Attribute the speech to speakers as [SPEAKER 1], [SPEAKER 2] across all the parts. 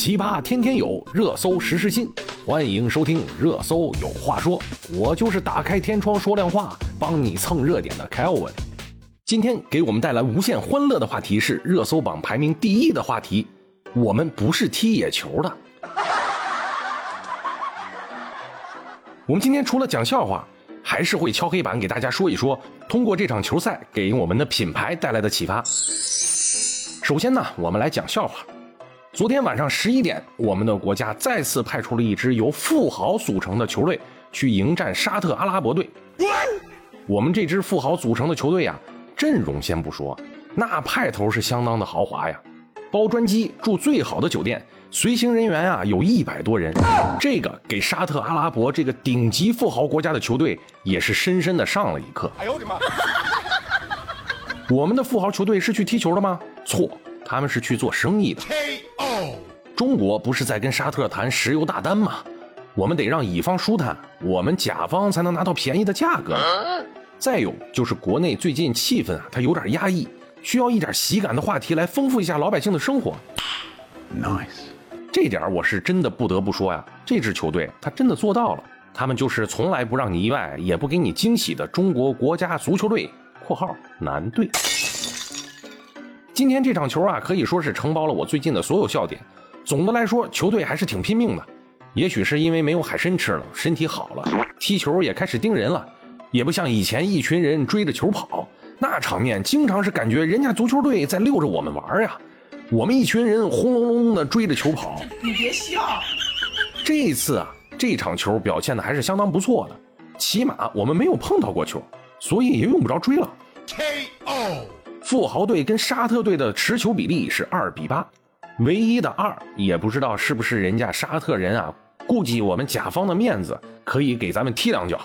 [SPEAKER 1] 奇葩天天有，热搜时时新。欢迎收听《热搜有话说》，我就是打开天窗说亮话，帮你蹭热点的 Kevin。今天给我们带来无限欢乐的话题是热搜榜排名第一的话题：我们不是踢野球的。我们今天除了讲笑话，还是会敲黑板给大家说一说，通过这场球赛给我们的品牌带来的启发。首先呢，我们来讲笑话。昨天晚上十一点，我们的国家再次派出了一支由富豪组成的球队去迎战沙特阿拉伯队。我们这支富豪组成的球队呀，阵容先不说，那派头是相当的豪华呀，包专机，住最好的酒店，随行人员啊有一百多人。这个给沙特阿拉伯这个顶级富豪国家的球队也是深深的上了一课。哎呦我的妈！我们的富豪球队是去踢球的吗？错。他们是去做生意的。中国不是在跟沙特谈石油大单吗？我们得让乙方舒坦，我们甲方才能拿到便宜的价格。再有就是国内最近气氛啊，它有点压抑，需要一点喜感的话题来丰富一下老百姓的生活。Nice，这点我是真的不得不说呀，这支球队他真的做到了。他们就是从来不让你意外，也不给你惊喜的中国国家足球队（括号男队）。今天这场球啊，可以说是承包了我最近的所有笑点。总的来说，球队还是挺拼命的。也许是因为没有海参吃了，身体好了，踢球也开始盯人了，也不像以前一群人追着球跑，那场面经常是感觉人家足球队在溜着我们玩呀。我们一群人轰隆隆的追着球跑。你别笑。这次啊，这场球表现的还是相当不错的，起码我们没有碰到过球，所以也用不着追了。K.O. 富豪队跟沙特队的持球比例是二比八，唯一的二也不知道是不是人家沙特人啊，顾及我们甲方的面子，可以给咱们踢两脚。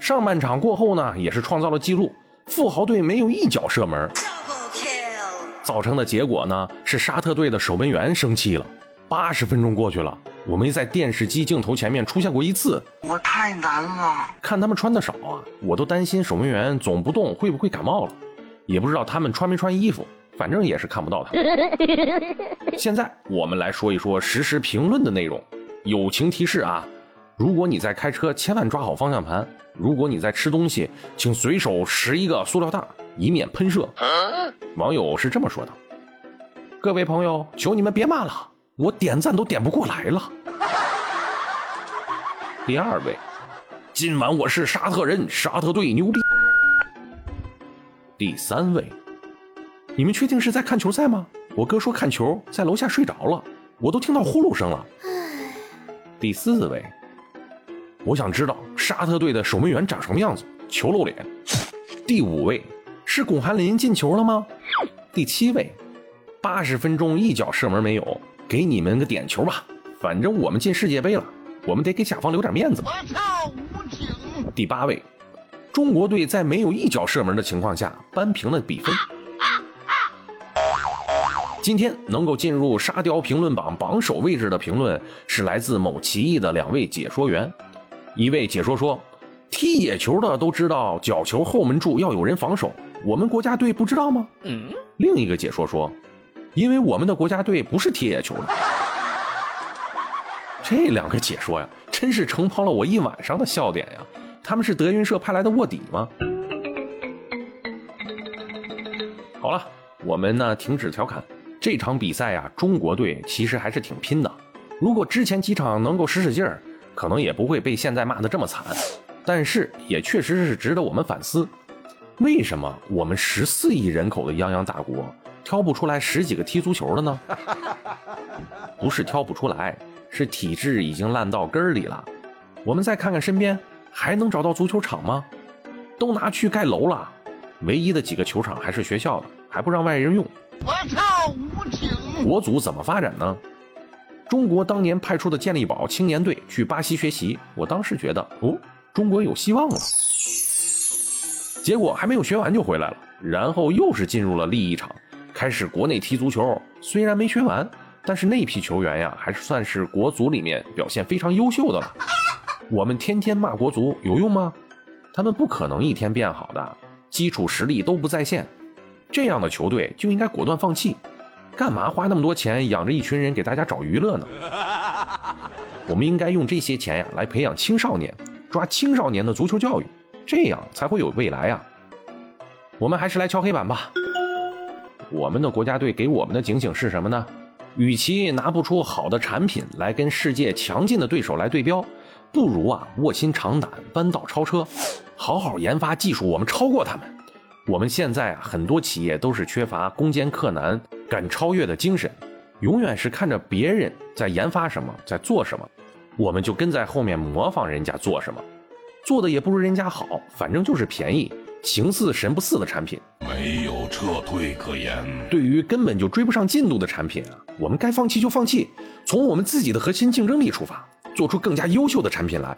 [SPEAKER 1] 上半场过后呢，也是创造了记录，富豪队没有一脚射门，造成的结果呢是沙特队的守门员生气了。八十分钟过去了，我没在电视机镜头前面出现过一次，我太难了。看他们穿的少啊，我都担心守门员总不动会不会感冒了。也不知道他们穿没穿衣服，反正也是看不到他。现在我们来说一说实时评论的内容。友情提示啊，如果你在开车，千万抓好方向盘；如果你在吃东西，请随手拾一个塑料袋，以免喷射。网友是这么说的：各位朋友，求你们别骂了，我点赞都点不过来了。第二位，今晚我是沙特人，沙特队牛逼。第三位，你们确定是在看球赛吗？我哥说看球，在楼下睡着了，我都听到呼噜声了。第四位，我想知道沙特队的守门员长什么样子，球露脸。第五位，是巩汉林进球了吗？第七位，八十分钟一脚射门没有，给你们个点球吧，反正我们进世界杯了，我们得给甲方留点面子。我操，无情。第八位。中国队在没有一脚射门的情况下扳平了比分。今天能够进入沙雕评论榜榜首位置的评论是来自某奇异的两位解说员。一位解说说：“踢野球的都知道角球后门柱要有人防守，我们国家队不知道吗？”嗯。另一个解说说：“因为我们的国家队不是踢野球的。”这两个解说呀，真是承包了我一晚上的笑点呀。他们是德云社派来的卧底吗？好了，我们呢停止调侃。这场比赛啊，中国队其实还是挺拼的。如果之前几场能够使使劲儿，可能也不会被现在骂得这么惨。但是也确实是值得我们反思：为什么我们十四亿人口的泱泱大国挑不出来十几个踢足球的呢？不是挑不出来，是体制已经烂到根儿里了。我们再看看身边。还能找到足球场吗？都拿去盖楼了，唯一的几个球场还是学校的，还不让外人用。我操，无情！国足怎么发展呢？中国当年派出的健力宝青年队去巴西学习，我当时觉得哦，中国有希望了。结果还没有学完就回来了，然后又是进入了利益场，开始国内踢足球。虽然没学完，但是那批球员呀，还是算是国足里面表现非常优秀的了。我们天天骂国足有用吗？他们不可能一天变好的，基础实力都不在线，这样的球队就应该果断放弃。干嘛花那么多钱养着一群人给大家找娱乐呢？我们应该用这些钱呀来培养青少年，抓青少年的足球教育，这样才会有未来啊！我们还是来敲黑板吧。我们的国家队给我们的警醒是什么呢？与其拿不出好的产品来跟世界强劲的对手来对标，不如啊卧薪尝胆，弯道超车，好好研发技术，我们超过他们。我们现在啊很多企业都是缺乏攻坚克难、敢超越的精神，永远是看着别人在研发什么，在做什么，我们就跟在后面模仿人家做什么，做的也不如人家好，反正就是便宜，形似神不似的产品。
[SPEAKER 2] 没有撤退可言。
[SPEAKER 1] 对于根本就追不上进度的产品啊，我们该放弃就放弃，从我们自己的核心竞争力出发，做出更加优秀的产品来，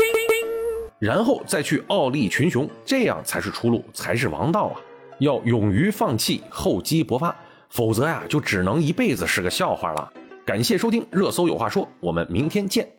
[SPEAKER 1] 然后再去傲立群雄，这样才是出路，才是王道啊！要勇于放弃，厚积薄发，否则呀，就只能一辈子是个笑话了。感谢收听《热搜有话说》，我们明天见。